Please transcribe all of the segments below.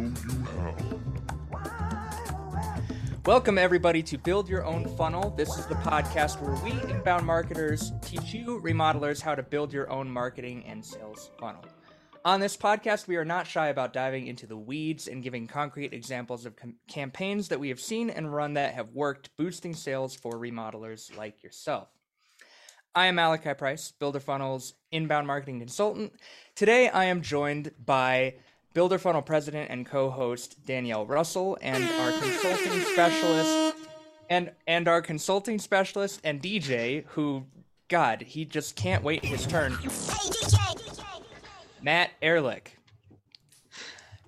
show you how. Welcome, everybody, to Build Your Own Funnel. This is the podcast where we, inbound marketers, teach you remodelers how to build your own marketing and sales funnel. On this podcast, we are not shy about diving into the weeds and giving concrete examples of com- campaigns that we have seen and run that have worked, boosting sales for remodelers like yourself. I am Malachi Price, Builder Funnel's inbound marketing consultant. Today, I am joined by Builder Funnel president and co-host Danielle Russell and our consulting specialist and and our consulting specialist and DJ who god, he just can't wait his turn. Matt Ehrlich.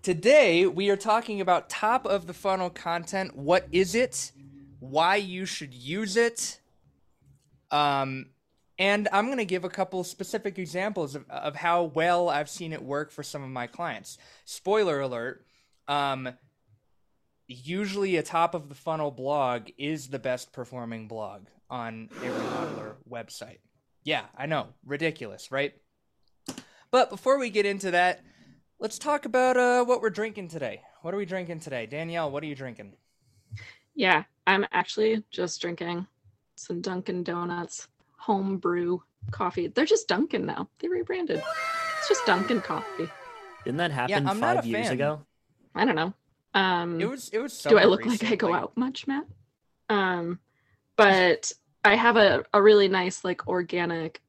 Today, we are talking about top of the funnel content. What is it? Why you should use it? Um, and I'm going to give a couple specific examples of, of how well I've seen it work for some of my clients. Spoiler alert um, usually a top of the funnel blog is the best performing blog on a remodeler website. Yeah, I know. Ridiculous, right? But before we get into that, let's talk about uh, what we're drinking today. What are we drinking today? Danielle, what are you drinking? Yeah, I'm actually just drinking some Dunkin' Donuts home brew coffee. They're just Dunkin' now. They rebranded. It's just Dunkin' coffee. Didn't that happen I'm five years fan. ago? I don't know. Um, It was it was. do I summer look like I go out much, Matt? Um, but I have a, a really nice like organic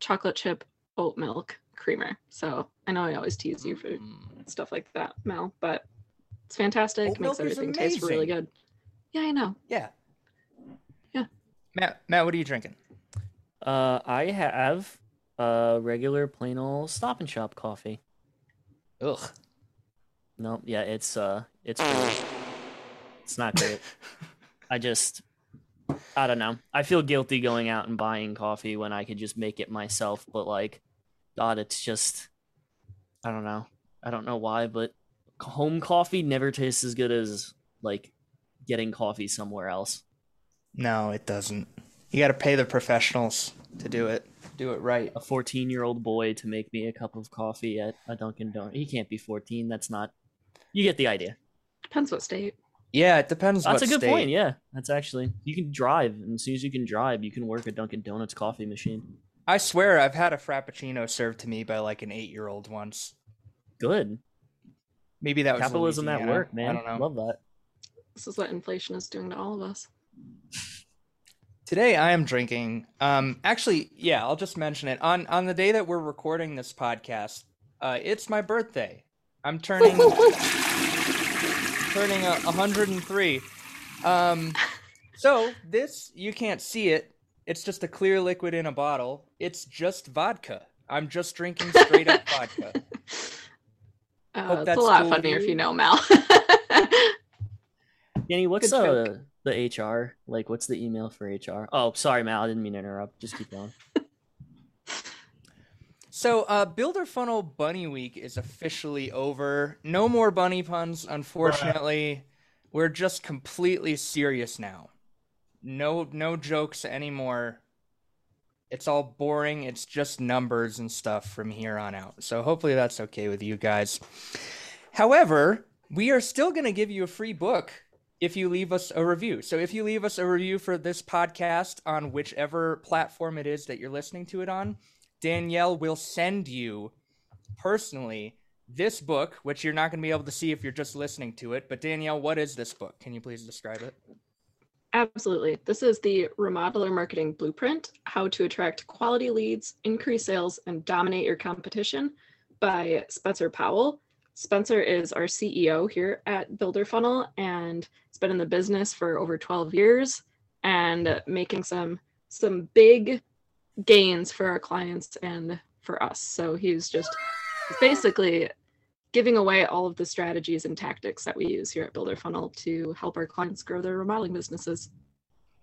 chocolate chip oat milk creamer. So I know I always tease you for Mm. stuff like that, Mel, but it's fantastic. Oat Makes everything taste really good. Yeah, I know. Yeah. Yeah. Matt, Matt, what are you drinking? Uh, I have a regular plain old Stop and Shop coffee. Ugh. No, yeah, it's uh, it's pretty, it's not great. I just, I don't know. I feel guilty going out and buying coffee when I could just make it myself. But like, God, it's just, I don't know. I don't know why, but home coffee never tastes as good as like getting coffee somewhere else. No, it doesn't. You got to pay the professionals to do it. Do it right. a 14 year old boy to make me a cup of coffee at a Dunkin' Donuts. He can't be 14. That's not. You get the idea. Depends what state. Yeah, it depends. That's what a good state. point. Yeah, that's actually. You can drive, and as soon as you can drive, you can work a Dunkin' Donuts coffee machine. I swear, I've had a frappuccino served to me by like an eight-year-old once. Good. Maybe that was Capitalism at work, man. I don't know. Love that. This is what inflation is doing to all of us. Today I am drinking. Um, actually, yeah, I'll just mention it on on the day that we're recording this podcast. Uh, it's my birthday. I'm turning turning a 103. Um, so this you can't see it. It's just a clear liquid in a bottle. It's just vodka. I'm just drinking straight up vodka. Uh, it's that's a lot cool with funnier if you. you know Mal. Danny, what's Good uh, joke. The HR? Like, what's the email for HR? Oh, sorry, Mal. I didn't mean to interrupt. Just keep going. So, uh, Builder Funnel Bunny Week is officially over. No more bunny puns, unfortunately. We're just completely serious now. No, no jokes anymore. It's all boring. It's just numbers and stuff from here on out. So, hopefully, that's okay with you guys. However, we are still going to give you a free book if you leave us a review. So, if you leave us a review for this podcast on whichever platform it is that you're listening to it on, Danielle will send you personally this book, which you're not going to be able to see if you're just listening to it. But Danielle, what is this book? Can you please describe it? Absolutely. This is the Remodeler Marketing Blueprint How to Attract Quality Leads, Increase Sales, and Dominate Your Competition by Spencer Powell. Spencer is our CEO here at Builder Funnel and been in the business for over 12 years and making some some big gains for our clients and for us. So he's just basically giving away all of the strategies and tactics that we use here at Builder Funnel to help our clients grow their remodeling businesses.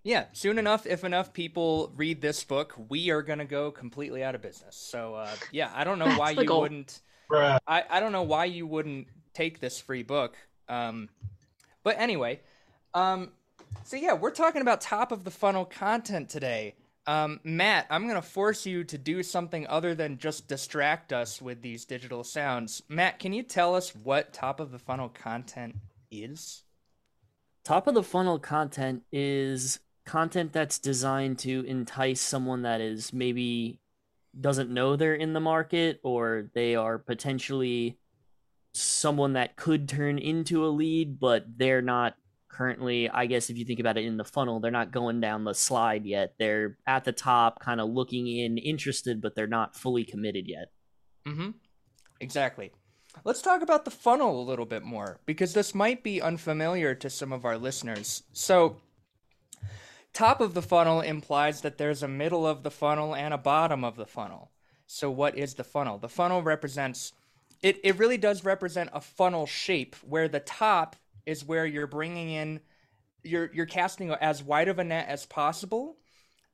Yeah, soon enough, if enough people read this book, we are going to go completely out of business. So, uh, yeah, I don't know why you goal. wouldn't. I, I don't know why you wouldn't take this free book. Um, but anyway, um, so yeah, we're talking about top of the funnel content today. Um, Matt, I'm to force you to do something other than just distract us with these digital sounds. Matt, can you tell us what top of the funnel content is? Top of the funnel content is content that's designed to entice someone that is maybe doesn't know they're in the market or they are potentially someone that could turn into a lead, but they're not currently, I guess, if you think about it in the funnel, they're not going down the slide yet. They're at the top, kind of looking in, interested, but they're not fully committed yet. Mm-hmm. Exactly. Let's talk about the funnel a little bit more because this might be unfamiliar to some of our listeners. So, top of the funnel implies that there's a middle of the funnel and a bottom of the funnel. So, what is the funnel? The funnel represents it, it really does represent a funnel shape where the top is where you're bringing in you're you're casting as wide of a net as possible.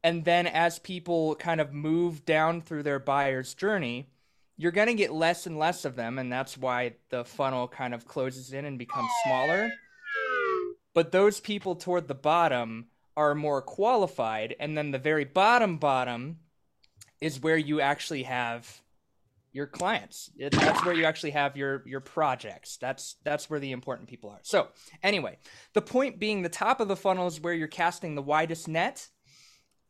And then as people kind of move down through their buyer's journey you're going to get less and less of them. And that's why the funnel kind of closes in and becomes smaller. But those people toward the bottom are more qualified. And then the very bottom bottom is where you actually have your clients. It, that's where you actually have your your projects. That's that's where the important people are. So anyway, the point being, the top of the funnel is where you're casting the widest net,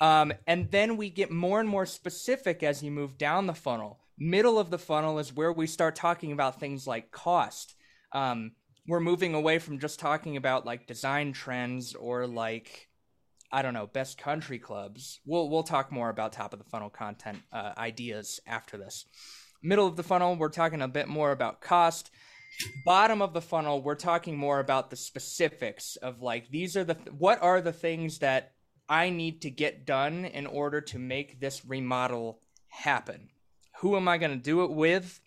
um, and then we get more and more specific as you move down the funnel. Middle of the funnel is where we start talking about things like cost. Um, we're moving away from just talking about like design trends or like I don't know best country clubs. We'll we'll talk more about top of the funnel content uh, ideas after this. Middle of the funnel, we're talking a bit more about cost. Bottom of the funnel, we're talking more about the specifics of like these are the th- what are the things that I need to get done in order to make this remodel happen. Who am I going to do it with?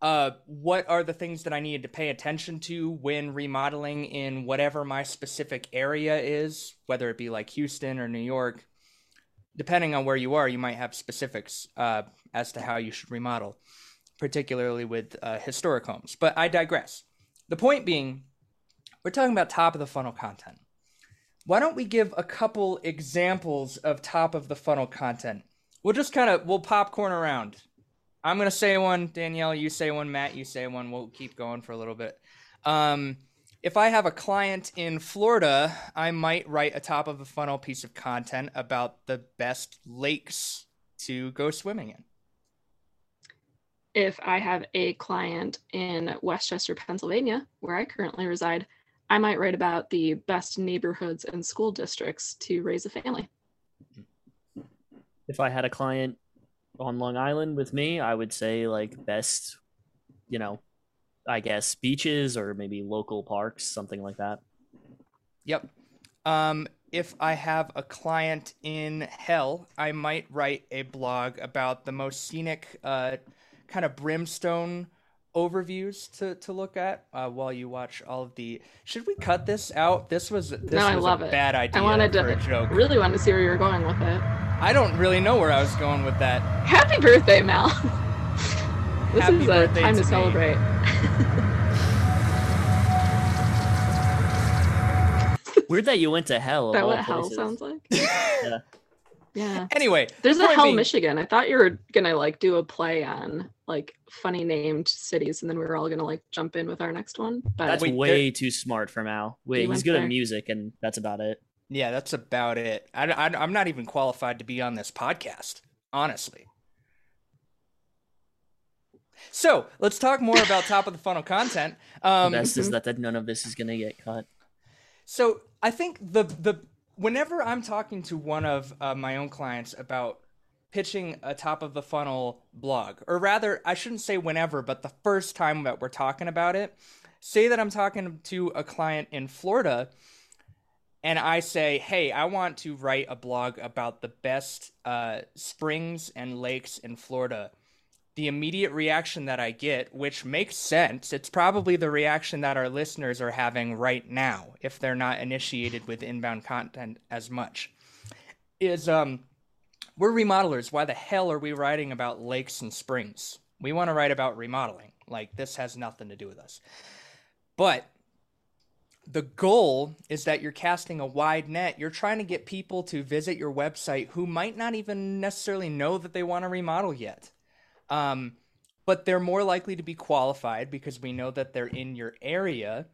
Uh, what are the things that I needed to pay attention to when remodeling in whatever my specific area is, whether it be like Houston or New York? Depending on where you are, you might have specifics uh, as to how you should remodel, particularly with uh, historic homes. But I digress. The point being, we're talking about top of the funnel content. Why don't we give a couple examples of top of the funnel content? We'll just kind of we'll popcorn around. I'm gonna say one, Danielle. You say one, Matt. You say one. We'll keep going for a little bit. Um, if I have a client in Florida, I might write a top of the funnel piece of content about the best lakes to go swimming in. If I have a client in West Chester, Pennsylvania, where I currently reside, I might write about the best neighborhoods and school districts to raise a family. If I had a client on Long Island with me, I would say like best, you know, I guess beaches or maybe local parks, something like that. Yep. Um, if I have a client in hell, I might write a blog about the most scenic uh, kind of brimstone overviews to, to look at uh, while you watch all of the. Should we cut this out? This was this no, I was love a it. bad idea. I wanted for to a joke. really wanted to see where you were going with it. I don't really know where I was going with that. Happy birthday, Mal. this Happy is a birthday time to to celebrate. Weird that you went to hell. Is that what hell places. sounds like? Yeah. Yeah. Anyway, There's a Hell, being- Michigan. I thought you were gonna like do a play on like funny named cities, and then we were all gonna like jump in with our next one. But That's Wait, way too smart for Mal. Wait, He he's good there. at music, and that's about it. Yeah, that's about it. I, I, I'm not even qualified to be on this podcast, honestly. So let's talk more about top of the funnel content. Um, the best is mhm. that, that none of this is gonna get cut. so I think the the whenever I'm talking to one of uh, my own clients about pitching a top of the funnel blog, or rather, I shouldn't say whenever, but the first time that we're talking about it, say that I'm talking to a client in Florida and I say, hey, I want to write a blog about the best uh, springs and lakes in Florida. The immediate reaction that I get, which makes sense, it's probably the reaction that our listeners are having right now, if they're not initiated with inbound content as much, is um, we're remodelers. Why the hell are we writing about lakes and springs? We want to write about remodeling. Like, this has nothing to do with us. But the goal is that you're casting a wide net. You're trying to get people to visit your website who might not even necessarily know that they want to remodel yet. Um, but they're more likely to be qualified because we know that they're in your area.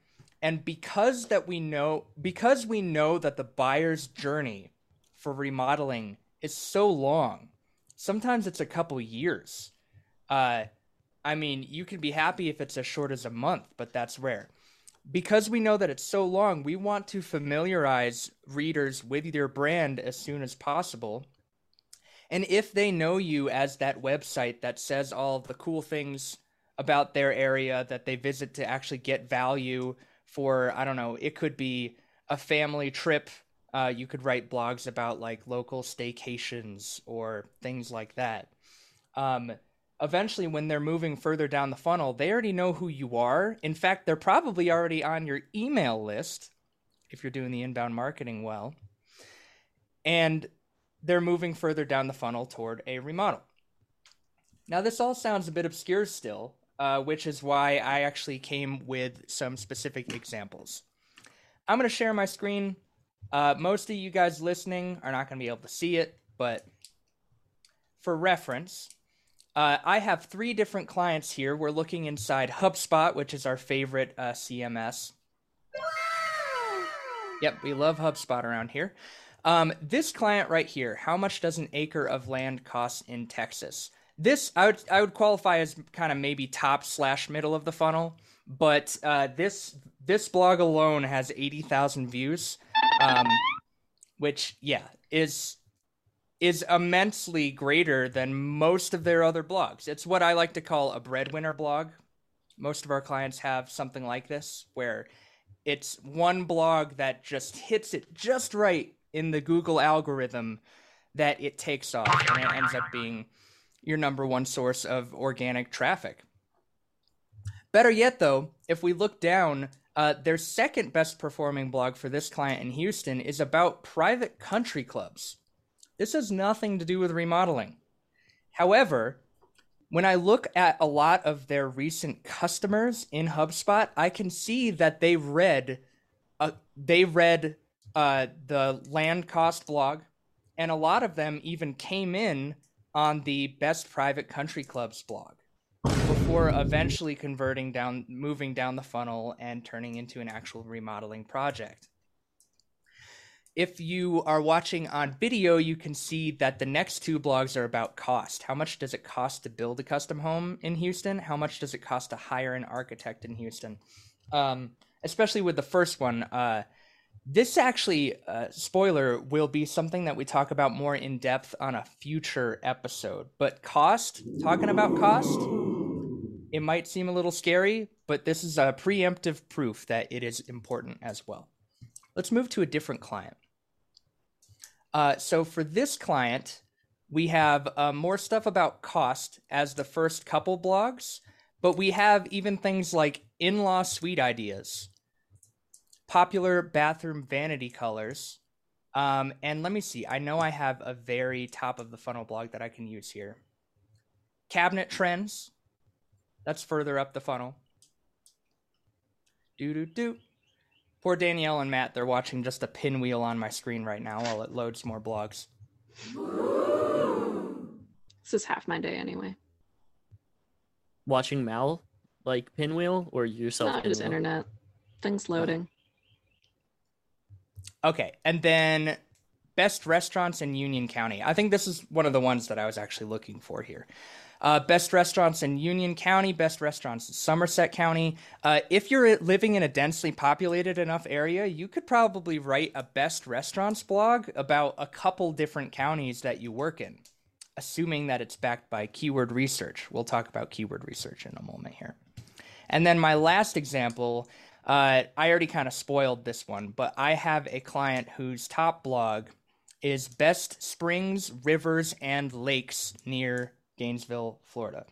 And because that we know because we know that the buyer's journey for remodeling is so long, sometimes it's a couple years. Uh, I mean, you can be happy if it's as short as a month, but that's rare because we know that it's so long, we want to familiarize readers with your brand as soon as possible. And if they know you as that website that says all the cool things about their area that they visit to actually get value for, I don't know, it could be a family trip. Uh, you could write blogs about like local staycations or things like that. Um, eventually when they're moving further down the funnel, they already know who you are. In fact, they're probably already on your email list if you're doing the inbound marketing well. And they're moving further down the funnel toward a remodel. Now, this all sounds a bit obscure still, uh, which is why I actually came with some specific examples. I'm going to share my screen. Uh, most of you guys listening are not going to be able to see it, but for reference, uh, I have three different clients here. We're looking inside HubSpot, which is our favorite uh, CMS. Yep, we love HubSpot around here. Um, this client right here, how much does an acre of land cost in Texas? This I would I would qualify as kind of maybe top slash middle of the funnel, but uh, this this blog alone has eighty thousand views, um, which yeah is is immensely greater than most of their other blogs. It's what I like to call a breadwinner blog. Most of our clients have something like this where it's one blog that just hits it just right in the Google algorithm that it takes off and it ends up being your number one source of organic traffic. Better yet, though, if we look down, uh, their second best performing blog for this client in Houston is about private country clubs. This has nothing to do with remodeling. However, when I look at a lot of their recent customers in HubSpot, I can see that they read uh, they read uh, the land cost blog, and a lot of them even came in on the best private country clubs blog before eventually converting down moving down the funnel and turning into an actual remodeling project if you are watching on video, you can see that the next two blogs are about cost. How much does it cost to build a custom home in Houston? How much does it cost to hire an architect in Houston? Um, especially with the first one, uh, this actually, uh, spoiler, will be something that we talk about more in depth on a future episode. But cost, talking about cost, it might seem a little scary, but this is a preemptive proof that it is important as well. Let's move to a different client. Uh, so for this client, we have uh, more stuff about cost as the first couple blogs, but we have even things like in law suite ideas, popular bathroom vanity colors. Um, and let me see, I know I have a very top of the funnel blog that I can use here. Cabinet trends, that's further up the funnel. Do do do. Poor Danielle and Matt, they're watching just a pinwheel on my screen right now while it loads more blogs. This is half my day anyway. Watching Mal like pinwheel or yourself? Not just internet. Things loading. Okay, and then best restaurants in Union County. I think this is one of the ones that I was actually looking for here. Uh, best restaurants in Union County, best restaurants in Somerset County. Uh, if you're living in a densely populated enough area, you could probably write a best restaurants blog about a couple different counties that you work in, assuming that it's backed by keyword research. We'll talk about keyword research in a moment here. And then my last example, uh, I already kind of spoiled this one, but I have a client whose top blog is best springs, rivers, and lakes near Gainesville, Florida.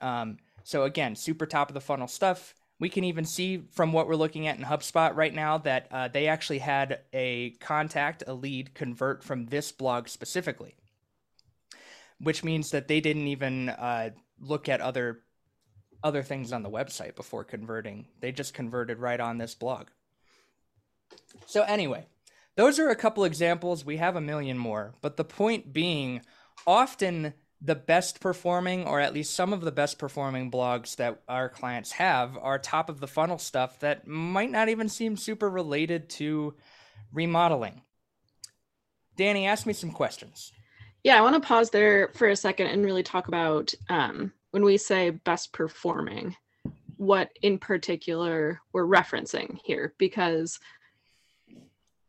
Um, so again, super top of the funnel stuff. We can even see from what we're looking at in HubSpot right now that uh, they actually had a contact, a lead convert from this blog specifically, which means that they didn't even uh, look at other other things on the website before converting. They just converted right on this blog. So, anyway, those are a couple examples. We have a million more. But the point being, often the best performing, or at least some of the best performing blogs that our clients have, are top of the funnel stuff that might not even seem super related to remodeling. Danny, ask me some questions. Yeah, I want to pause there for a second and really talk about um, when we say best performing, what in particular we're referencing here, because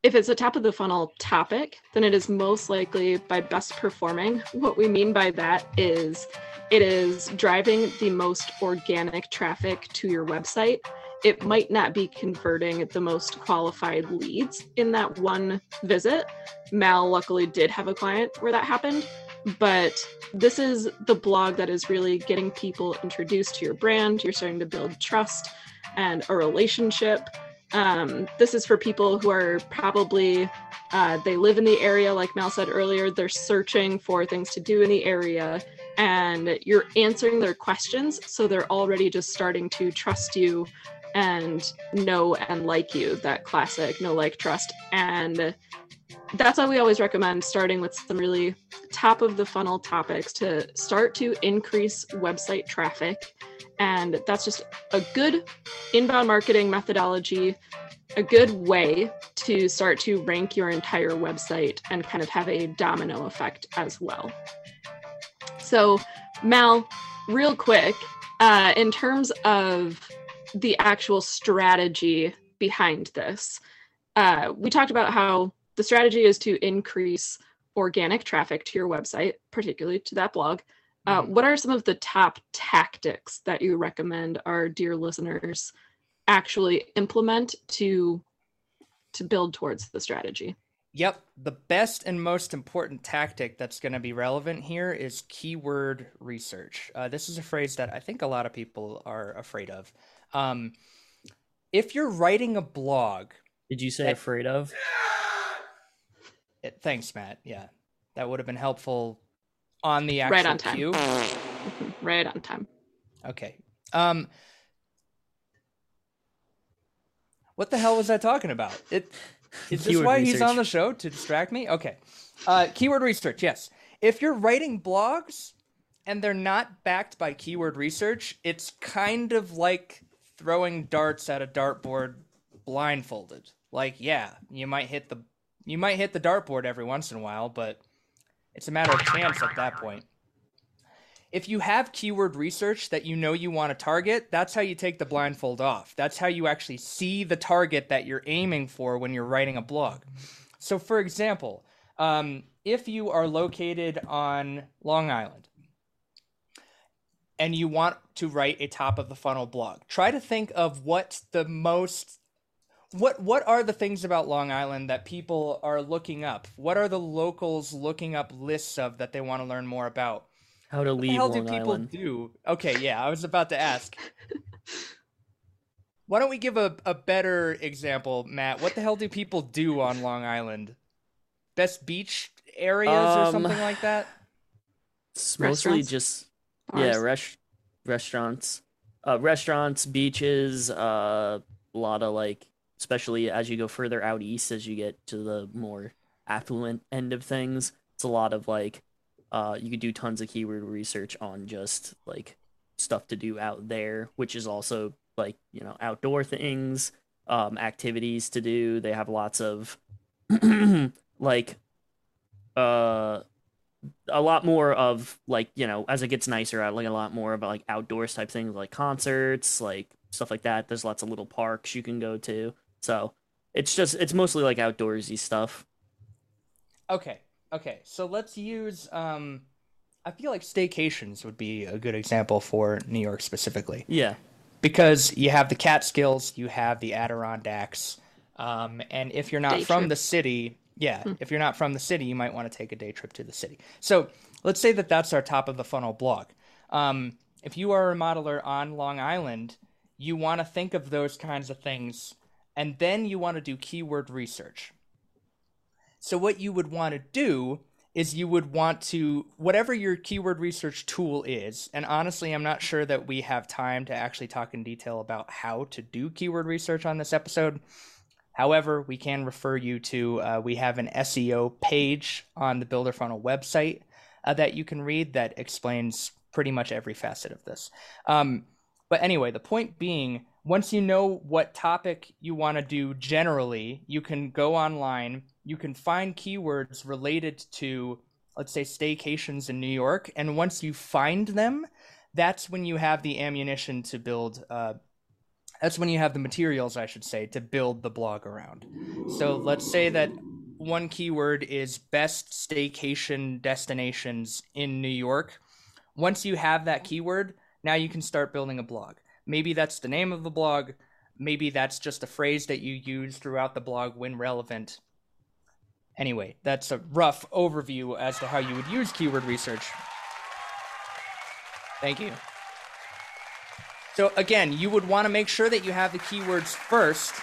if it's a top of the funnel topic, then it is most likely by best performing. What we mean by that is it is driving the most organic traffic to your website. It might not be converting the most qualified leads in that one visit. Mal luckily did have a client where that happened, but this is the blog that is really getting people introduced to your brand. You're starting to build trust and a relationship um, this is for people who are probably uh, they live in the area, like Mal said earlier. They're searching for things to do in the area, and you're answering their questions, so they're already just starting to trust you and know and like you. That classic know, like, trust, and that's why we always recommend starting with some really top of the funnel topics to start to increase website traffic and that's just a good inbound marketing methodology, a good way to start to rank your entire website and kind of have a domino effect as well. So, Mal, real quick, uh, in terms of the actual strategy behind this, uh, we talked about how the strategy is to increase organic traffic to your website, particularly to that blog, uh, mm-hmm. what are some of the top tactics that you recommend our dear listeners actually implement to to build towards the strategy? Yep, the best and most important tactic that's going to be relevant here is keyword research. Uh, this is a phrase that I think a lot of people are afraid of. Um, if you're writing a blog, did you say that, afraid of? It, thanks, Matt. Yeah, that would have been helpful on the actual right on time. cue? right on time. Okay. Um, what the hell was I talking about? It is this why research. he's on the show to distract me? Okay. Uh, keyword research. Yes. If you're writing blogs and they're not backed by keyword research, it's kind of like throwing darts at a dartboard blindfolded. Like, yeah, you might hit the you might hit the dartboard every once in a while, but it's a matter of chance at that point. If you have keyword research that you know you want to target, that's how you take the blindfold off. That's how you actually see the target that you're aiming for when you're writing a blog. So, for example, um, if you are located on Long Island and you want to write a top of the funnel blog, try to think of what the most what what are the things about Long Island that people are looking up? What are the locals looking up lists of that they want to learn more about? How to leave what the hell Long do people Island. do? Okay, yeah, I was about to ask. Why don't we give a, a better example, Matt? What the hell do people do on Long Island? Best beach areas um, or something like that? It's mostly just Bars. yeah, res- restaurants. Uh, restaurants, beaches, uh, a lot of like especially as you go further out east as you get to the more affluent end of things it's a lot of like uh, you could do tons of keyword research on just like stuff to do out there which is also like you know outdoor things um, activities to do. They have lots of like uh a lot more of like you know as it gets nicer out like a lot more of like outdoors type things like concerts like stuff like that. There's lots of little parks you can go to so it's just it's mostly like outdoorsy stuff. Okay. Okay. So let's use um I feel like staycations would be a good example for New York specifically. Yeah. Because you have the Catskills, you have the Adirondacks, um, and if you're not day from trip. the city, yeah, hmm. if you're not from the city, you might want to take a day trip to the city. So let's say that that's our top of the funnel blog. Um, if you are a remodeler on Long Island, you want to think of those kinds of things and then you want to do keyword research. So, what you would want to do is you would want to, whatever your keyword research tool is, and honestly, I'm not sure that we have time to actually talk in detail about how to do keyword research on this episode. However, we can refer you to, uh, we have an SEO page on the Builder Funnel website uh, that you can read that explains pretty much every facet of this. Um, but anyway, the point being, once you know what topic you want to do generally, you can go online, you can find keywords related to, let's say, staycations in New York. And once you find them, that's when you have the ammunition to build uh, that's when you have the materials i should say to build the blog around so let's say that one keyword is best staycation destinations in new york once you have that keyword now you can start building a blog maybe that's the name of the blog maybe that's just a phrase that you use throughout the blog when relevant anyway that's a rough overview as to how you would use keyword research thank you so again, you would want to make sure that you have the keywords first.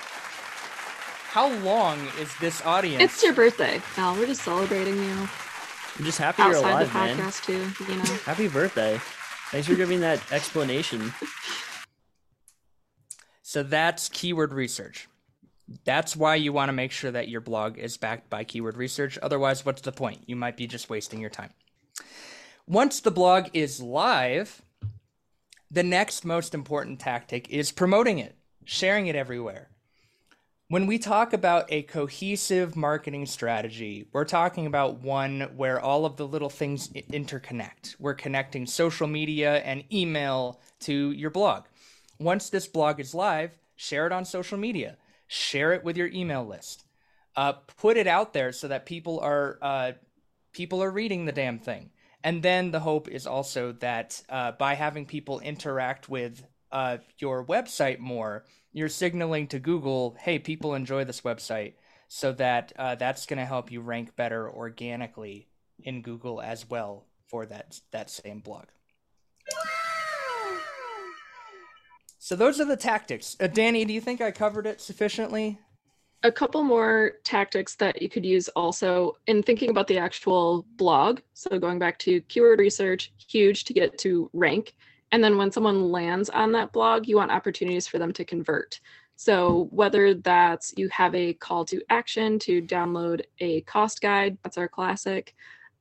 How long is this audience? It's your birthday, Al. We're just celebrating you. I'm just happy you're Outside alive, the man. podcast too, you know. Happy birthday. Thanks for giving that explanation. So that's keyword research. That's why you want to make sure that your blog is backed by keyword research. Otherwise, what's the point? You might be just wasting your time. Once the blog is live, the next most important tactic is promoting it, sharing it everywhere. When we talk about a cohesive marketing strategy, we're talking about one where all of the little things interconnect. We're connecting social media and email to your blog. Once this blog is live, share it on social media, share it with your email list, uh, put it out there so that people are uh, people are reading the damn thing. And then the hope is also that uh, by having people interact with uh, your website more, you're signaling to Google, hey, people enjoy this website, so that uh, that's going to help you rank better organically in Google as well for that that same blog. So those are the tactics. Uh, Danny, do you think I covered it sufficiently? a couple more tactics that you could use also in thinking about the actual blog. So going back to keyword research, huge to get to rank. And then when someone lands on that blog, you want opportunities for them to convert. So whether that's you have a call to action to download a cost guide, that's our classic.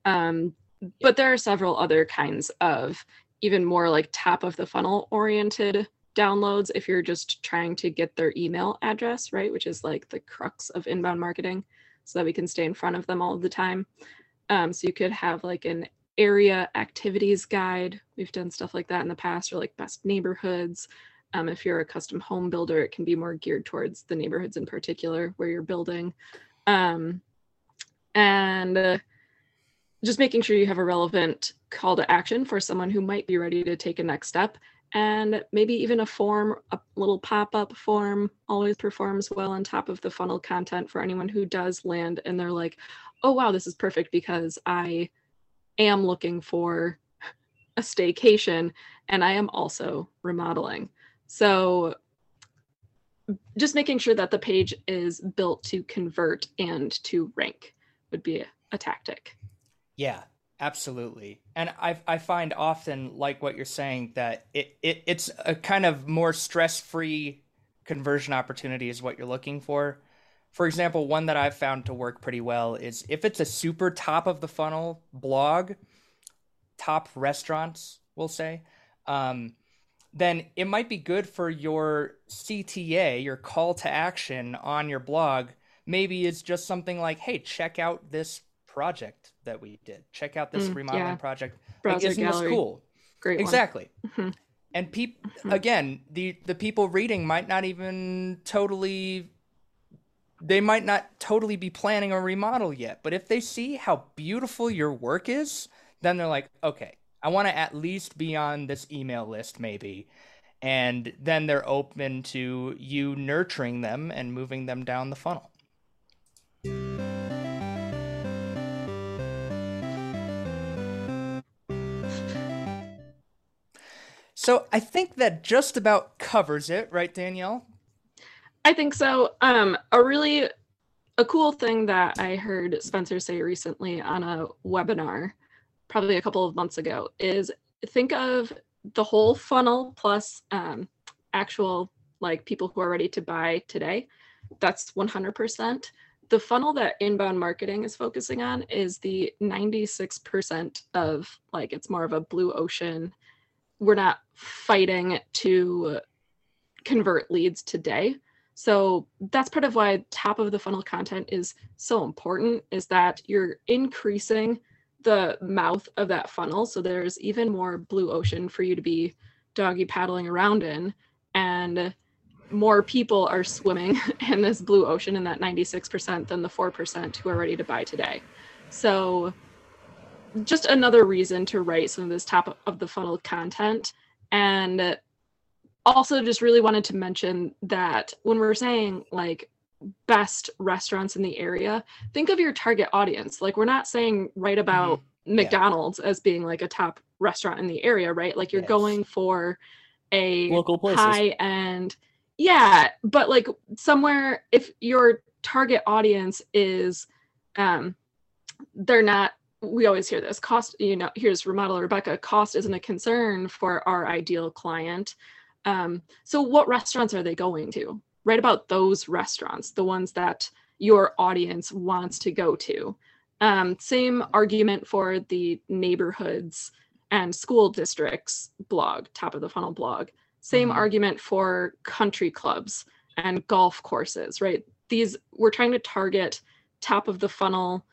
Um, but there are several other kinds of even more like top of the funnel oriented downloads if you're just trying to get their email address, right? Which is like the crux of inbound marketing so that we can stay in front of them all the time. Um, so you could have like an area activities guide. We've done stuff like that in the past, or like best neighborhoods. Um, if you're a custom home builder, it can be more geared towards the neighborhoods in particular where you're building. Um, and uh, just making sure you have a relevant call to action for someone who might be ready to take a next step and maybe even a form, a little pop up form always performs well on top of the funnel content for anyone who does land and they're like, oh, wow, this is perfect because I am looking for a staycation and I am also remodeling. So just making sure that the page is built to convert and to rank would be a, tactic. Yeah, absolutely. And I I find often like what you're saying that it, it it's a kind of more stress-free conversion opportunity is what you're looking for. For example, one that I've found to work pretty well is if it's a super top of the funnel blog, top restaurants, we'll say, um, then it might be good for your CTA, your call to action on your blog. Maybe it's just something like, hey, check out this project that we did. Check out this Mm, remodeling yeah. project. Like, isn't gallery. this cool? Great. Exactly. Mhm. And people Mhm. again, the the people reading might not even totally they might not totally be planning a remodel yet, but if they see how beautiful your work is, then they're like, "Okay, I want to at least be on this email list maybe." And then they're open to you nurturing them and moving them down the funnel. So I think that just about covers it, right, Danielle? I think so. Um, a really a cool thing that I heard Spencer say recently on a webinar, probably a couple of months ago, is think of the whole funnel plus um, actual like people who are ready to buy today that's 100%. The funnel that inbound marketing is focusing on is the 96% of like it's more of a blue ocean. We're not fighting to convert leads today. So that's part of why top of the funnel content is so important is that you're increasing the mouth of that funnel so there's even more blue ocean for you to be doggy paddling around in and more people are swimming in this blue ocean in that 96% than the 4% who are ready to buy today. So just another reason to write some of this top of the funnel content and also just really wanted to mention that when we're saying like best restaurants in the area think of your target audience like we're not saying write about mm-hmm. mcdonald's yeah. as being like a top restaurant in the area right like you're yes. going for a local places. high end yeah but like somewhere if your target audience is um they're not we always hear this cost you know here's remodel rebecca cost isn't a concern for our ideal client um so what restaurants are they going to write about those restaurants the ones that your audience wants to go to um same argument for the neighborhoods and school districts blog, top of the funnel blog. Same mm-hmm. argument for country clubs and golf courses, right? These we're trying to target top of the funnel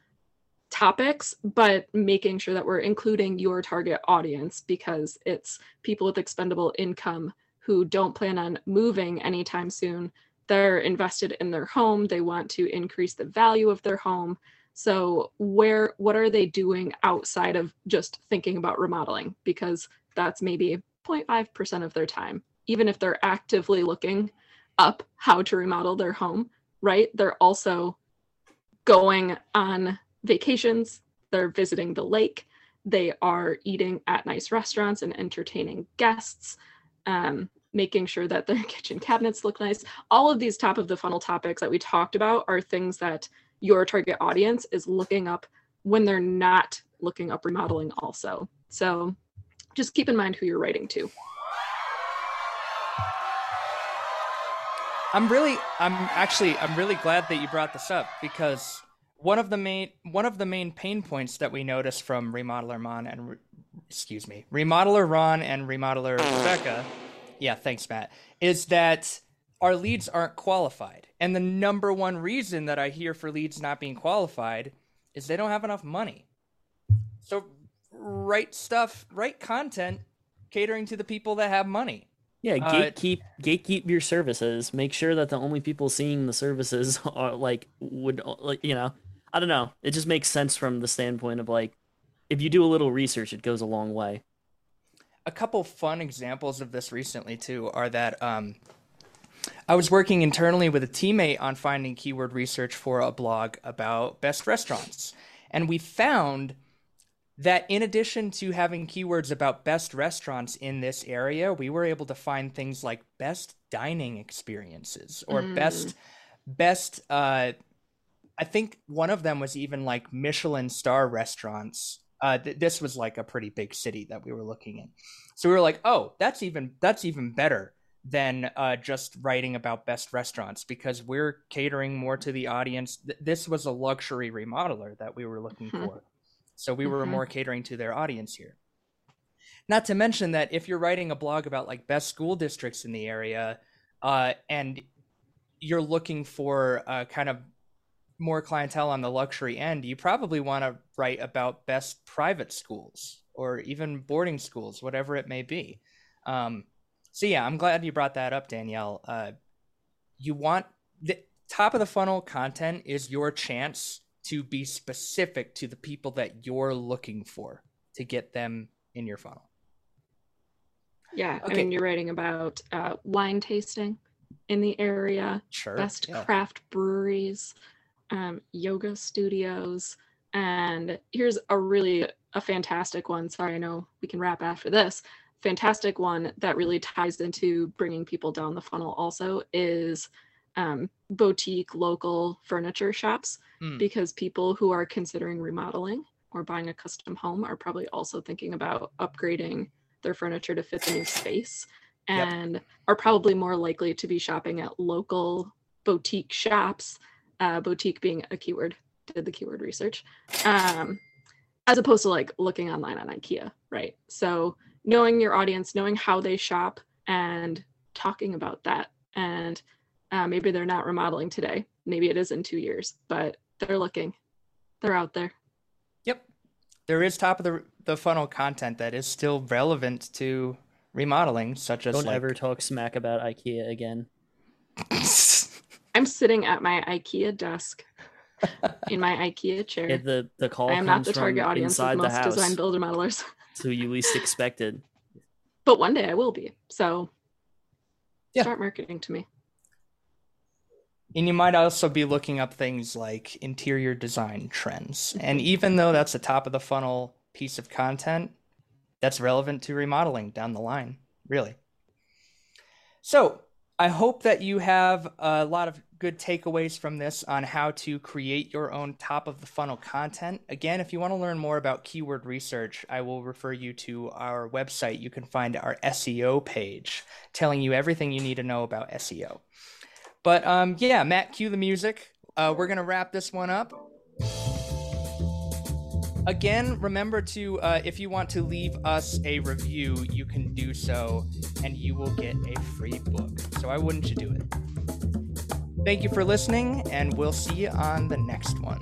topics, but making sure that we're including your target audience because it's people with expendable income who don't plan on moving anytime soon. They're invested in their home, they want to increase the value of their home. So where what are they doing outside of just thinking about remodeling? Because that's maybe 0.5% of their time. Even if they're actively looking up how to remodel their home, right? They're also going on vacations, they're visiting the lake, they are eating at nice restaurants and entertaining guests. Um, making sure that their kitchen cabinets look nice. All of these top of the funnel topics that we talked about are things that your target audience is looking up when they're not looking up remodeling also. So just keep in mind who you're writing to. I'm really I'm actually I'm really glad that you brought this up because one of the main one of the main pain points that we noticed from remodeler Mon and re, excuse me, remodeler Ron and remodeler Rebecca, yeah, thanks Matt, is that our leads aren't qualified. And the number one reason that I hear for leads not being qualified is they don't have enough money. So write stuff, write content catering to the people that have money. Yeah, uh, gatekeep uh, gatekeep your services. Make sure that the only people seeing the services are like would like you know. I don't know. It just makes sense from the standpoint of like if you do a little research, it goes a long way. A couple fun examples of this recently too are that um, I was working internally with a teammate on finding keyword research for a blog about best restaurants. And we found that in addition to having keywords about best restaurants in this area, we were able to find things like best dining experiences or mm. best best uh I think one of them was even like Michelin star restaurants. Uh, th- this was like a pretty big city that we were looking in. So we were like, "Oh, that's even that's even better." than uh, just writing about best restaurants because we're catering more to the audience. Th- this was a luxury remodeler that we were looking mm-hmm. for. So we were mm-hmm. more catering to their audience here. Not to mention that if you're writing a blog about like best school districts in the area uh, and you're looking for uh, kind of more clientele on the luxury end, you probably want to write about best private schools or even boarding schools, whatever it may be. Um, so yeah, I'm glad you brought that up, Danielle. Uh, you want the top of the funnel content is your chance to be specific to the people that you're looking for to get them in your funnel. Yeah, okay. I mean, you're writing about uh, wine tasting in the area, sure, best yeah. craft breweries, um, yoga studios, and here's a really a fantastic one. Sorry, I know we can wrap after this fantastic one that really ties into bringing people down the funnel also is um, boutique local furniture shops mm. because people who are considering remodeling or buying a custom home are probably also thinking about upgrading their furniture to fit the new space and yep. are probably more likely to be shopping at local boutique shops, uh, boutique being a keyword, did the keyword research, um, as opposed to like looking online on IKEA, right? So knowing your audience, knowing how they shop, and talking about that. And uh, maybe they're not remodeling today. Maybe it is in two years, but they're looking. They're out there. Yep. There is top of the the funnel content that is still relevant to remodeling, such as Don't like... ever talk smack about IKEA again. I'm sitting at my IKEA desk in my IKEA chair. Yeah, the the call I am not the target audience of the most house, design builder modelers, who you least expected. but one day I will be. So Yeah. start marketing to me. And you might also be looking up things like interior design trends. And mm-hmm. even though that's a top of the funnel piece of content, that's relevant to remodeling down the line, really. So, I hope that you have a lot of good takeaways from this on how to create your own top of the funnel content. Again, if you want to learn more about keyword research, I will refer you to our website. You can find our SEO page telling you everything you need to know about SEO. But um, yeah, Matt, cue the music. Uh, we're gonna wrap this one up. Again, remember to uh, if you want to leave us a review, you can do so, and you will get a free book. So why wouldn't you do it? Thank you for listening, and we'll see you on the next one.